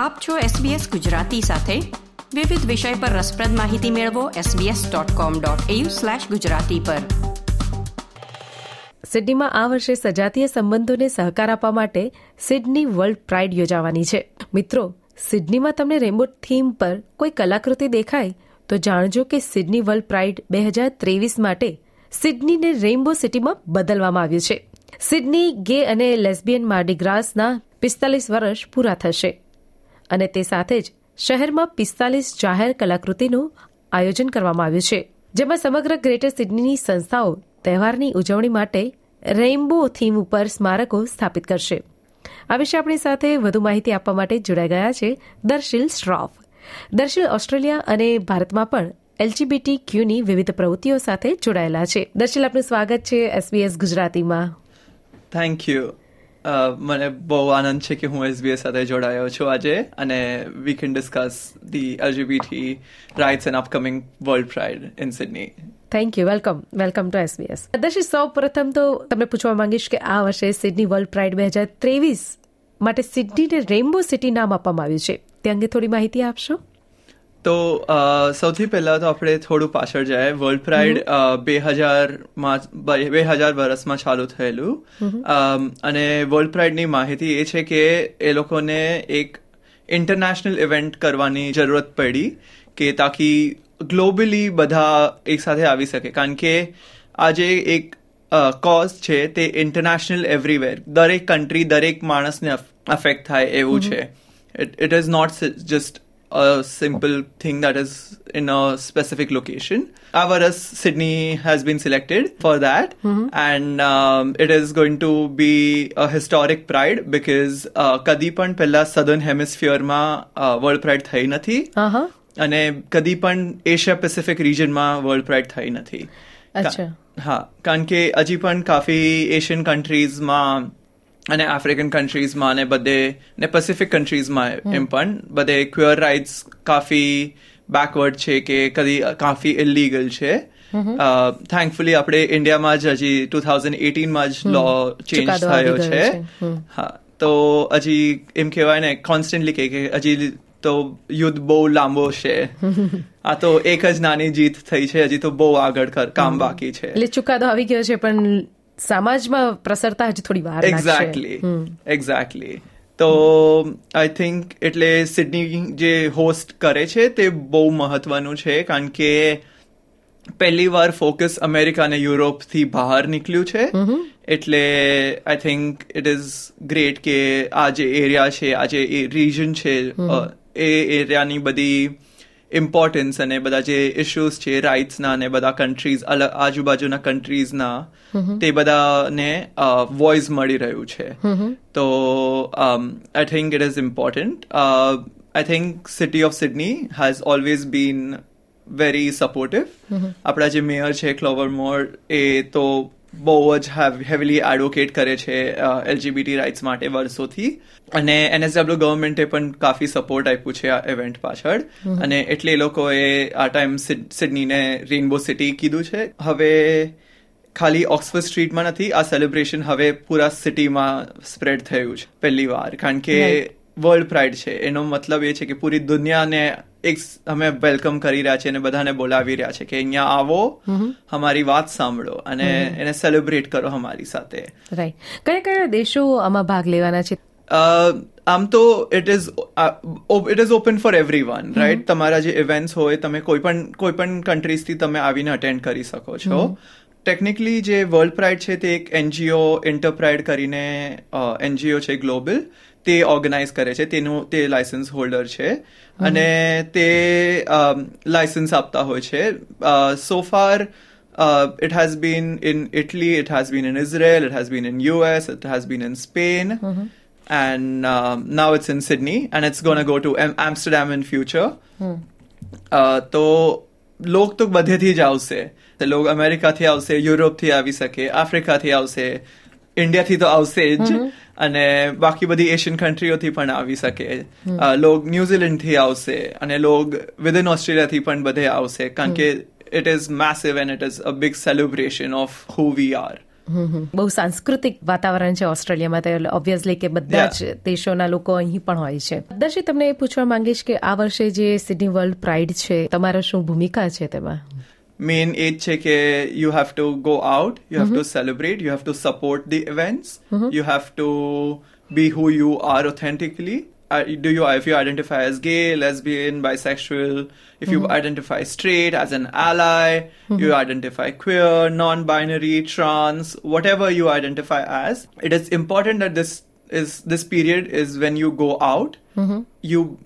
આપ છો SBS ગુજરાતી સાથે. વિવિધ વિષય પર રસપ્રદ માહિતી મેળવો sbs.com.au/gujarati પર. સિડનીમાં આ વર્ષે સજાતીય સંબંધોને સહકાર આપવા માટે સિડની વર્લ્ડ પ્રાઇડ યોજાવાની છે. મિત્રો, સિડનીમાં તમને રેમ્બો થીમ પર કોઈ કલાકૃતિ દેખાય તો જાણજો કે સિડની વર્લ્ડ પ્રાઇડ બે હજાર ત્રેવીસ માટે સિડનીને રેઇનબો સિટીમાં બદલવામાં આવ્યું છે. સિડની, ગે અને લેસ્બિયન માર્ડિગ્રાસના પિસ્તાલીસ વર્ષ પૂરા થશે. અને તે સાથે જ શહેરમાં પિસ્તાલીસ જાહેર કલાકૃતિનું આયોજન કરવામાં આવ્યું છે, જેમાં સમગ્ર ગ્રેટર સિડનીની સંસ્થાઓ તહેવારની ઉજવણી માટે રેઇનબો થીમ ઉપર સ્મારકો સ્થાપિત કરશે. આ વિશે આપણી સાથે વધુ માહિતી આપવા માટે જોડાઈ ગયા છે દર્શિલ શ્રોફ. દર્શિલ ઓસ્ટ્રેલિયા અને ભારતમાં પણ એલજીબીટી ક્યુની વિવિધ પ્રવૃત્તિઓ સાથે જોડાયેલા છે. દર્શિલ, આપનું સ્વાગત છે એસબીએસ ગુજરાતીમાં. થેન્ક યુ મને બહુ આનંદ છે કે હું એસબીએસ સાથે જોડાયો છું આજે અને we can discuss the LGBT rights and upcoming world pride in Sydney thank you welcome welcome to SBS Darshit સૌ પ્રથમ તો તમને પૂછવા માંગીશ કે આ વર્ષે સિડની વર્લ્ડ પ્રાઇડ બે હજાર ત્રેવીસ માટે સિડનીને રેઇનબો સિટી નામ આપવામાં આવ્યું છે. તે અંગે થોડી માહિતી આપશો? તો સૌથી પહેલા તો આપણે થોડું પાછળ જાય વર્લ્ડ પ્રાઇડ બે હજારમાં બે હજાર વર્ષમાં ચાલુ થયેલું. અને વર્લ્ડ પ્રાઇડની માહિતી એ છે કે એ લોકોને એક ઇન્ટરનેશનલ ઇવેન્ટ કરવાની જરૂરત પડી કે તાકી ગ્લોબલી બધા એક સાથે આવી શકે. કારણ કે આજે એક કોઝ છે તે ઇન્ટરનેશનલ એવરીવેર દરેક કન્ટ્રી દરેક માણસને અફેક્ટ થાય એવું છે. It is not just a simple thing that is in a specific location. Avaras Sydney has been selected for that, mm-hmm. and um, it is going to be a historic pride because uh, કદી પણ પહેલા southern હેમિસ્ફિયરમાં world pride થઈ નથી અને કદી પણ Asia Pacific રિજનમાં world pride થઈ નથી હા કારણ કે હજી પણ કાફી એશિયન કન્ટ્રીઝમાં અને આફ્રિકન કન્ટ્રીઝમાં અને બધે ને પેસિફિક કન્ટ્રીઝમાં એમ પણ બધે ક્યુઅર રાઇટ્સ કાફી બેકવર્ડ છે કે કદી કાફી ઇલીગલ છે. થેન્કફુલી આપણે ઇન્ડિયામાં જ હજી ટુ થાઉઝન્ડ એટીનમાં જ લો ચેન્જ થયો છે. હા તો હજી એમ કહેવાય ને કોન્સ્ટન્ટલી કે હજી તો યુદ્ધ બહુ લાંબો છે. આ તો એક જ નાની જીત થઈ છે હજી તો બહુ આગળ કામ બાકી છે. એટલે ચુકાદો આવી ગયો છે પણ સમાજમાં પ્રસરતા હજી થોડી વાર એક્ઝેક્ટલી એક્ઝેક્ટલી તો આઈ થિંક એટલે સિડની જે હોસ્ટ કરે છે તે બહુ મહત્વનું છે કારણ કે પહેલી વાર ફોકસ અમેરિકા અને યુરોપથી બહાર નીકળ્યું છે. એટલે I think it is great કે આ જે એરિયા છે આ જે રિજન છે એ એરિયાની બધી ઇમ્પોર્ટન્સ અને બધા જે ઇશ્યુઝ છે રાઇટ્સના અને બધા કન્ટ્રીઝ અલગ આજુબાજુના કન્ટ્રીઝના તે બધાને વોઇસ મળી રહ્યું છે. તો I think it is important I think city of Sydney has always been very supportive આપણા જે મેયર છે ક્લોવર મોર એ તો બહુ જ હેવીલી એડવોકેટ કરે છે એલજીબીટી રાઇટ્સ માટે વર્ષોથી. અને એનએસડબલ્યુ ગવર્મેન્ટે પણ કાફી સપોર્ટ આપ્યું છે આ ઇવેન્ટ પાછળ. અને એટલે એ લોકોએ આ ટાઈમ સિડનીને રેઇનબો સિટી કીધું છે. હવે ખાલી ઓક્સફર્ડ સ્ટ્રીટમાં નથી આ સેલિબ્રેશન હવે પૂરા સિટીમાં સ્પ્રેડ થયું છે પહેલી વાર. કારણ કે વર્લ્ડ પ્રાઇડ છે. એનો મતલબ એ છે કે પૂરી દુનિયાને એક અમે વેલકમ કરી રહ્યા છીએ અને બધાને બોલાવી રહ્યા છે કે અહીંયા આવો અમારી વાત સાંભળો અને એને સેલિબ્રેટ કરો અમારી સાથે. રાઈટ કયા કયા દેશો આમાં ભાગ લેવાના છે? આમ તો it is it is open for everyone right તમારા જે ઇવેન્ટ્સ હોય તમે કોઈ પણ કોઈ પણ કન્ટ્રીઝથી તમે આવીને અટેન્ડ કરી શકો છો. ટેકનિકલી જે વર્લ્ડ પ્રાઇડ છે તે એક એનજીઓ ઇન્ટરપ્રાઇડ કરીને એનજીઓ છે ગ્લોબલ તે ઓર્ગેનાઇઝ કરે છે તેનું તે લાયસન્સ હોલ્ડર છે અને તે લાયસન્સ આપતા હોય છે so far it has been in Italy, it has been in Israel, it has been in US, it has been in Spain, mm-hmm. and um, now it's in Sydney, and it's going to go to Am- Amsterdam in future. Mm. Uh, તો લોક તો બધેથી જ આવશે લોક અમેરિકાથી આવશે યુરોપથી આવી શકે આફ્રિકાથી આવશે ઇન્ડિયાથી તો આવશે જ. અને બાકી બધી એશિયન કન્ટ્રીઓથી પણ આવી શકે. લોગ ન્યુઝીલેન્ડથી આવશે અને લોગ વિધિન ઓસ્ટ્રેલિયાથી પણ બધે આવશે. કારણ કે it is massive and it is a big celebration of who we are બહુ સાંસ્કૃતિક વાતાવરણ છે ઓસ્ટ્રેલિયામાં તો ઓબ્વિયસલી કે બધા જ દેશોના લોકો અહીં પણ હોય છે. દર્શી તમને એ પૂછવા માંગીશ કે આ વર્ષે જે સિડની વર્લ્ડ પ્રાઇડ છે તમારા શું ભૂમિકા છે તેમાં? main age cheke you have to go out you have mm-hmm. to celebrate you have to support the events mm-hmm. you have to be who you are authentically do you if you identify as gay lesbian bisexual if mm-hmm. you identify straight as an ally mm-hmm. you identify queer non-binary trans whatever you identify as it is important that this is this period is when you go out mm-hmm. you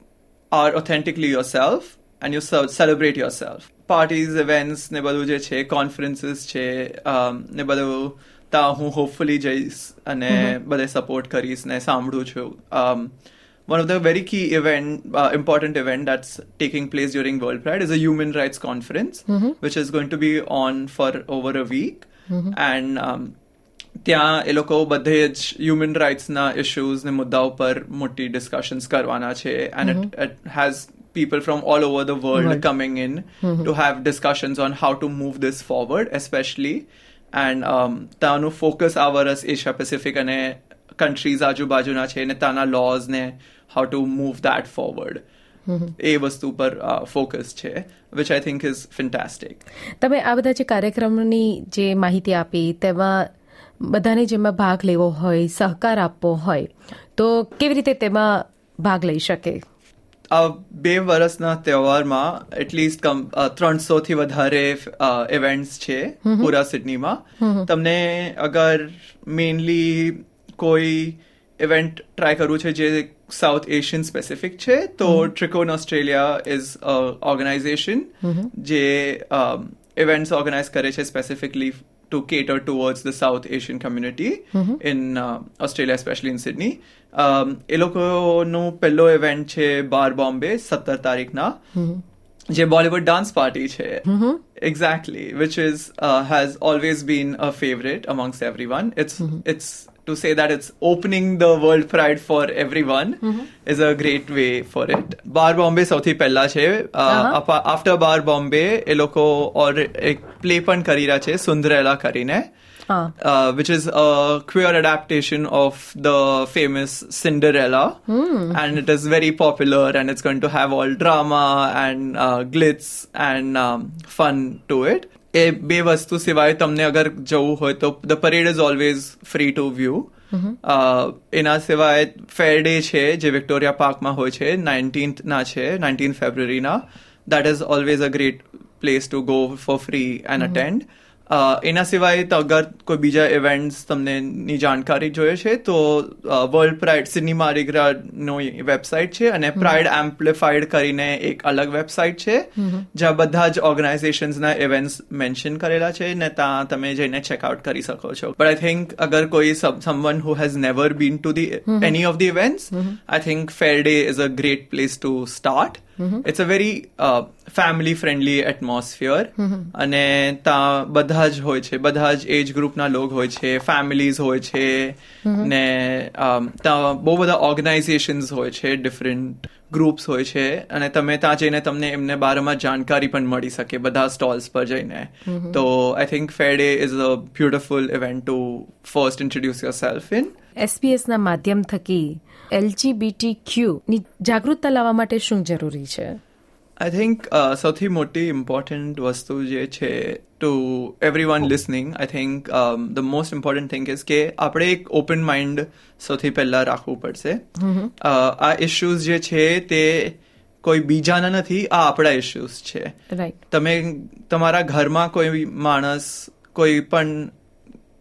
are authentically yourself and you celebrate yourself parties events ne બધું જે છે conferences છે um, ને બધું તા હું hopefully જઈશ અને બધે સપોર્ટ કરીશ ને સાંભળું છું um, one of the very key event, uh, important event that's taking place during World Pride is a human rights conference, mm-hmm. which is going to be on for over a week. Mm-hmm. And um, ત્યાં એ લોકો બધે જ human રાઇટ્સના issues ને મુદ્દાઓ પર મોટી discussions કરવાના છે and it has people from all over the world right. coming in mm-hmm. to have discussions on how to move this forward, especially. And um, તાનું ફોકસ આ વરસ એશિયા પેસિફિક અને કન્ટ્રીઝ આજુબાજુના છે ને તાના લોઝ ને how to move that forward એ વસ્તુ પર ફોકસ છે which I think is fantastic તમે આ બધા જે કાર્યક્રમની જે માહિતી આપી તેમાં બધાને જેમાં ભાગ લેવો હોય સહકાર આપવો હોય તો કેવી રીતે તેમાં ભાગ લઈ શકે આ બે વર્ષના તહેવારમાં એટલીસ્ટ ત્રણસો થી વધારે ઇવેન્ટ્સ છે પૂરા સિડનીમાં. તમને અગર મેઇનલી કોઈ ઇવેન્ટ ટ્રાય કરવું છે જે સાઉથ એશિયન સ્પેસિફિક છે તો ટ્રિકોન ઓસ્ટ્રેલિયા ઇઝ ઓર્ગેનાઇઝેશન જે ઇવેન્ટ્સ ઓર્ગેનાઇઝ કરે છે specifically to cater towards the South Asian community mm-hmm. in uh, Australia, especially in Sydney. Um, એ લોકોનો પહેલો ઇવેન્ટ છે બાર બોમ્બે સત્તર તારીખના જે બોલિવૂડ ડાન્સ પાર્ટી છે exactly which is has always been a favourite amongst everyone it's it's to say that it's opening the world pride for everyone mm-hmm. is a great way for it. Bar Bombay સૌથી પહેલા છે after બાર બોમ્બે એ લોકો ઓર એક play પણ કરી રહ્યા છે સુંદરેલા કરીને Uh. Uh, which is a queer adaptation of the famous Cinderella. Mm. And it is very popular and it's going to have all drama and uh, glitz and um, fun to it. એ બે વસ્તુ સિવાય તમને અગર જવું હોય તો the parade is always free to view એના સિવાય ફેર ડે છે જે વિક્ટોરિયા પાર્કમાં હોય છે નાઇન્ટીન્થના છે nineteen ફેબ્રુઆરીના that is always a great place to go for free and attend એના સિવાય અગર કોઈ બીજા ઇવેન્ટ્સ તમને ની જાણકારી જોઈએ છે તો વર્લ્ડ પ્રાઇડ સિડની મારીગ્રાનો વેબસાઇટ છે અને પ્રાઇડ એમ્પ્લિફાઈડ કરીને એક અલગ વેબસાઇટ છે જ્યાં બધા જ ઓર્ગેનાઇઝેશન્સના ઇવેન્ટ્સ મેન્શન કરેલા છે ને ત્યાં તમે જઈને ચેકઆઉટ કરી શકો છો. બટ આઈ થિંક અગર કોઈ someone who has never been to the any of the events I think fair day is a great place to start it's a very family friendly atmosphere અને ત્યાં બધા જ હોય છે. બધા જ એજ ગ્રુપના લોક હોય છે. ફેમિલીઝ હોય છે. ને ત્યાં બહુ બધા ઓર્ગેનાઇઝેશન્સ હોય છે ડિફરન્ટ ગ્રુપ્સ હોય છે અને તમે ત્યાં જઈને તમને એમને બારમાં જાણકારી પણ મળી શકે બધા સ્ટોલ્સ પર જઈને. તો I think fair day is a beautiful event to first introduce your self in એસપીએસના માધ્યમ થકી એલજીબીટી ક્યુની જાગૃતતા લાવવા માટે શું જરૂરી છે? આઈ થિંક સૌથી મોટી ઇમ્પોર્ટન્ટ વસ્તુ જે છે to everyone listening, listening I um, the most important thing is કે આપણે એક ઓપન માઇન્ડ સૌથી પહેલા રાખવું પડશે આ ઇશ્યુઝ જે છે તે કોઈ બીજાના નથી આ આપણા ઇશ્યુઝ છે તમે તમારા ઘરમાં કોઈ માણસ કોઈ પણ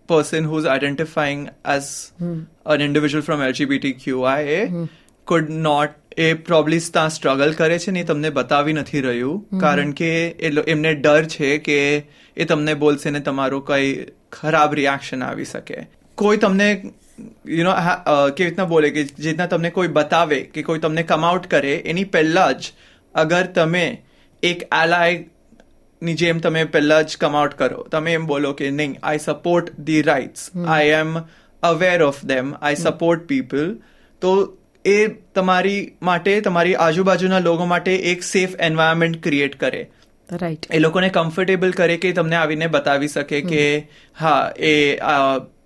person who's identifying as અન an individual from LGBTQIA એ could not એ પ્રોબ્લી ત્યાં સ્ટ્રગલ કરે છે ને તમને બતાવી નથી રહ્યું કારણ કે એમને ડર છે કે એ તમને બોલશે ને તમારું કઈ ખરાબ રિએક્શન આવી શકે. કોઈ તમને યુ નો કેવી રીતના બોલે કે જે રીતના તમને કોઈ બતાવે કે કોઈ તમને કમઆઉટ કરે એની પહેલા જ અગર તમે એક એલાયની જેમ તમે પહેલા જ કમઆઉટ કરો તમે એમ બોલો કે નહીં I support the rights I am aware of them I support people તો એ તમારી માટે તમારી આજુબાજુના લોકો માટે એક સેફ એન્વાયરમેન્ટ ક્રિએટ કરે. રાઈટ એ લોકોને કમ્ફર્ટેબલ કરે કે તમને આવીને બતાવી શકે કે હા એ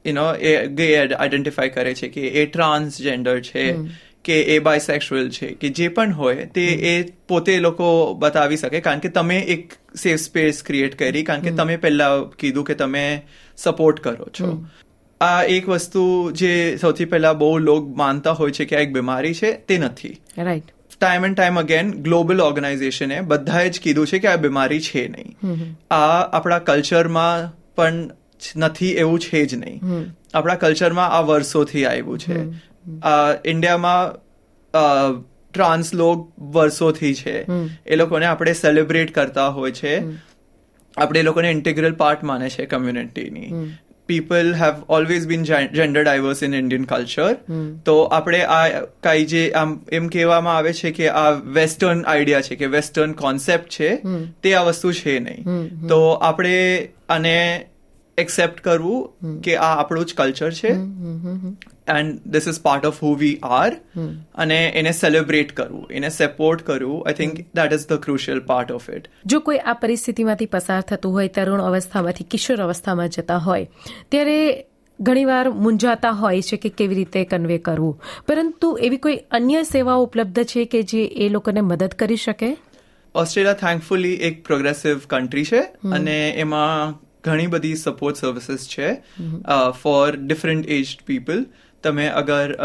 યુ નો એ ગે આઈડેન્ટિફાય કરે છે કે એ ટ્રાન્સજેન્ડર છે કે એ બાયસેક્સ્યુઅલ છે કે જે પણ હોય તે એ પોતે લોકો બતાવી શકે. કારણ કે તમે એક સેફ સ્પેસ ક્રિએટ કરી કારણ કે તમે પહેલા કીધું કે તમે સપોર્ટ કરો છો. આ એક વસ્તુ જે સૌથી પહેલા બહુ લોક માનતા હોય છે કે આ એક બીમારી છે તે નથી. Right time and time again global ઓર્ગેનાઇઝેશને બધાએ જ કીધું છે કે આ બીમારી છે નહીં. આ આપણા કલ્ચરમાં પણ નથી એવું છે જ નહીં. આપણા કલ્ચરમાં આ વર્ષોથી આવ્યું છે. ઇન્ડિયામાં ટ્રાન્સ લોક વર્ષોથી છે. એ લોકોને આપણે સેલિબ્રેટ કરતા હોય છે. આપણે એ લોકોને ઇન્ટિગ્રલ પાર્ટ માને છે કમ્યુનિટીની people have always been gender diverse in Indian culture તો આપણે આ કઈ જે આમ એમ કહેવામાં આવે છે કે આ વેસ્ટર્ન આઈડિયા છે કે વેસ્ટર્ન કોન્સેપ્ટ છે તે આ વસ્તુ છે નહીં. તો આપણે આને એક્સેપ્ટ કરવું કે આ આપણું જ કલ્ચર છે. And this is part of who we are અને એને સેલિબ્રેટ કરવું એને સપોર્ટ કરવું I think that is the crucial part of it જો કોઈ આ પરિસ્થિતિમાંથી પસાર થતું હોય તરુણ અવસ્થામાંથી કિશોર અવસ્થામાં જતા હોય ત્યારે ઘણીવાર મૂંઝાતા હોય છે કે કેવી રીતે કન્વે કરવું. પરંતુ એવી કોઈ અન્ય સેવાઓ ઉપલબ્ધ છે કે જે એ લોકોને મદદ કરી શકે? ઓસ્ટ્રેલિયા થેન્કફુલી એક પ્રોગ્રેસિવ કન્ટ્રી છે અને એમાં ઘણી બધી સપોર્ટ સર્વિસીસ છે ફોર ડિફરન્ટ એજ પીપલ તમે અગર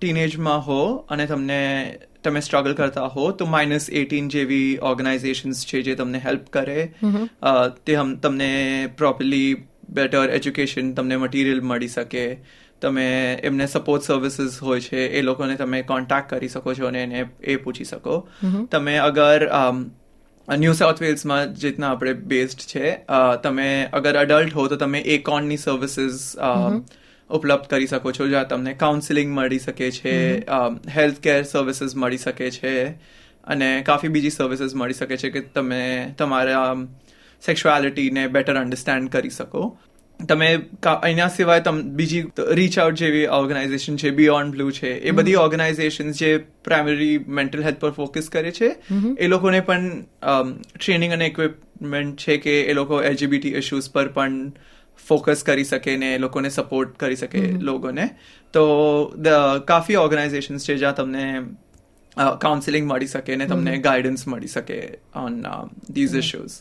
ટીનેજમાં હો અને તમને તમે સ્ટ્રગલ કરતા હો તો માઇનસ એટીન જેવી ઓર્ગેનાઇઝેશન્સ છે જે તમને હેલ્પ કરે. તે તમને પ્રોપરલી બેટર એજ્યુકેશન તમને મટીરિયલ મળી શકે. તમે એમને સપોર્ટ સર્વિસીસ હોય છે એ લોકોને તમે કોન્ટેક્ટ કરી શકો છો અને એને એ પૂછી શકો. તમે અગર ન્યૂ સાઉથ વેલ્સમાં જેટના આપણે બેસ્ડ છે તમે અગર અડલ્ટ હો તો તમે એકોનની સર્વિસીસ ઉપલબ્ધ કરી શકો છો જ્યાં તમને કાઉન્સિલિંગ મળી શકે છે હેલ્થ કેર સર્વિસીસ મળી શકે છે અને કાફી બીજી સર્વિસીસ મળી શકે છે કે તમે તમારા સેક્સ્યુઆલિટીને બેટર અન્ડરસ્ટેન્ડ કરી શકો. તમે એના સિવાય તમે બીજી રીચ આઉટ જેવી ઓર્ગેનાઇઝેશન છે બિયોન્ડ બ્લુ છે એ બધી ઓર્ગેનાઇઝેશન જે પ્રાઇમરી મેન્ટલ હેલ્થ પર ફોકસ કરે છે એ લોકોને પણ ટ્રેનિંગ અને ઇક્વિપમેન્ટ છે કે એ લોકો એલજીબીટી ઇશ્યુઝ પર પણ ફોકસ કરી શકે ને એ લોકોને સપોર્ટ કરી શકે લોકોને તો કાફી ઓર્ગેનાઇઝેશન છે જ્યાં તમને કાઉન્સિલિંગ મળી શકે ને તમને ગાઈડન્સ મળી શકે ઓન ધીઝ ઇશ્યુઝ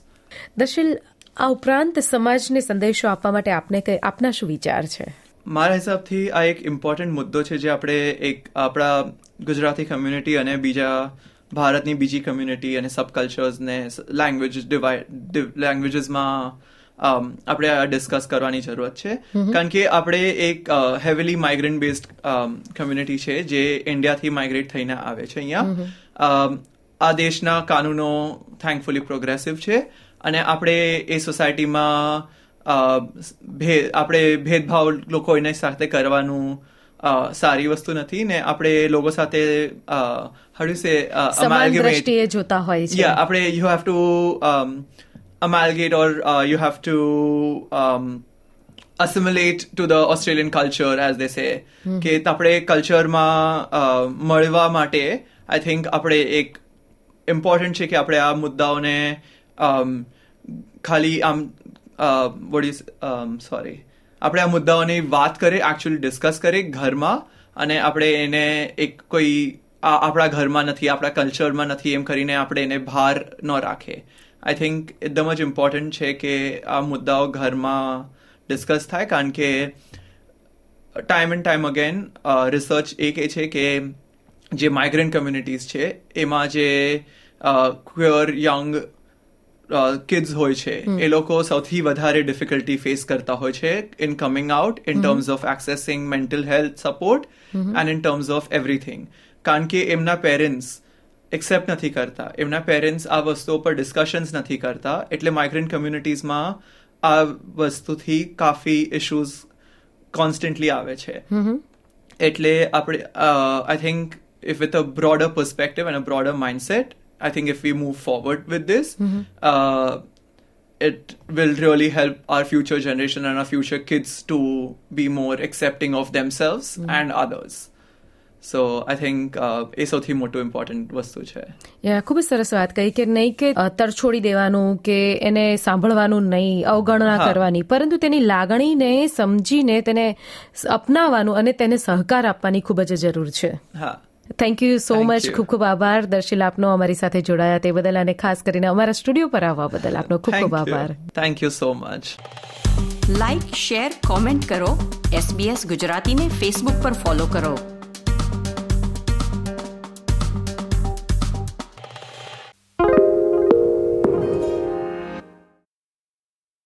દશીલ આ ઉપરાંત સમાજને સંદેશો આપવા માટે આપને આપના શું વિચાર છે મારા હિસાબથી આ એક ઇમ્પોર્ટન્ટ મુદ્દો છે જે આપણે એક આપણા ગુજરાતી કમ્યુનિટી અને બીજા ભારતની બીજી કમ્યુનિટી અને સબકલ્ચર્સને લેંગ્વેજ ડિવાઇડ લેંગ્વેજીસમાં આપણે આ ડિસ્કસ કરવાની જરૂરત છે. કારણ કે આપણે એક હેવીલી માઇગ્રન્ટ બેઝડ કમ્યુનિટી છે જે ઇન્ડિયાથી માઇગ્રેટ થઈને આવે છે અહીંયા. આ દેશના કાનૂનો થેન્કફુલી પ્રોગ્રેસિવ છે અને આપણે એ સોસાયટીમાં આપણે ભેદભાવ લોકો એને સાથે કરવાનું સારી વસ્તુ નથી ને આપણે લોકો સાથે હડુ સે જોતા હોય છે. આપણે you have to amalgate or uh, you have to um, assimilate to the Australian culture as they say. કે આપણે કલ્ચરમાં મળવા માટે આઈ થિંક આપણે એક ઇમ્પોર્ટન્ટ છે કે આપણે આ મુદ્દાઓને ખાલી આમ વોટ ઇઝ સોરી આપણે આ મુદ્દાઓની વાત કરીએ એકચ્યુઅલી ડિસ્કસ કરીએ ઘરમાં અને આપણે એને એક કોઈ આપણા ઘરમાં નથી આપણા કલ્ચરમાં નથી એમ કરીને આપણે એને ભાર ન રાખીએ આઈ થિંક એકદમ જ ઇમ્પોર્ટન્ટ છે કે આ મુદ્દાઓ ઘરમાં ડિસ્કસ થાય કારણ કે time and time again research એ કહે છે કે જે માઇગ્રન્ટ કમ્યુનિટીઝ છે એમાં જે ક્વેર યંગ કિડ્સ હોય છે એ લોકો સૌથી વધારે ડિફિકલ્ટી ફેસ કરતા હોય છે in coming out in terms of accessing mental health support and in terms of everything કારણ કે એમના પેરેન્ટ્સ એક્સેપ્ટ નથી કરતા એમના પેરેન્ટ્સ આ વસ્તુઓ પર ડિસ્કશન્સ નથી કરતા એટલે માઇગ્રન્ટ કમ્યુનિટીઝમાં આ વસ્તુથી કાફી ઇશ્યુઝ કોન્સ્ટન્ટલી આવે છે એટલે આપણે I think if with a broader perspective and a broader mindset, I think if we move forward with this, uh, it will really help our future generation and our future kids to be more accepting of themselves and others. So I think એ સૌથી મોટું important વસ્તુ છે. યા ખૂબ જ સરસ વાત કહી કે નહીં કે તરછોડી દેવાનું કે એને સાંભળવાનું નહીં અવગણના કરવાની. પરંતુ તેની લાગણીને સમજીને તેને અપનાવવાનું અને તેને સહકાર આપવાની ખૂબ જ જરૂર છે. હા. થેન્ક યુ સો મચ ખૂબ ખૂબ આભાર. દર્શિલ આપનો અમારી સાથે જોડાયા તે બદલ અને ખાસ કરીને અમારા સ્ટુડિયો પર આવવા બદલ આપનો ખૂબ ખૂબ આભાર. Thank you so much like share comment કરો. એસબીએસ ગુજરાતીને ફેસબુક પર ફોલો કરો.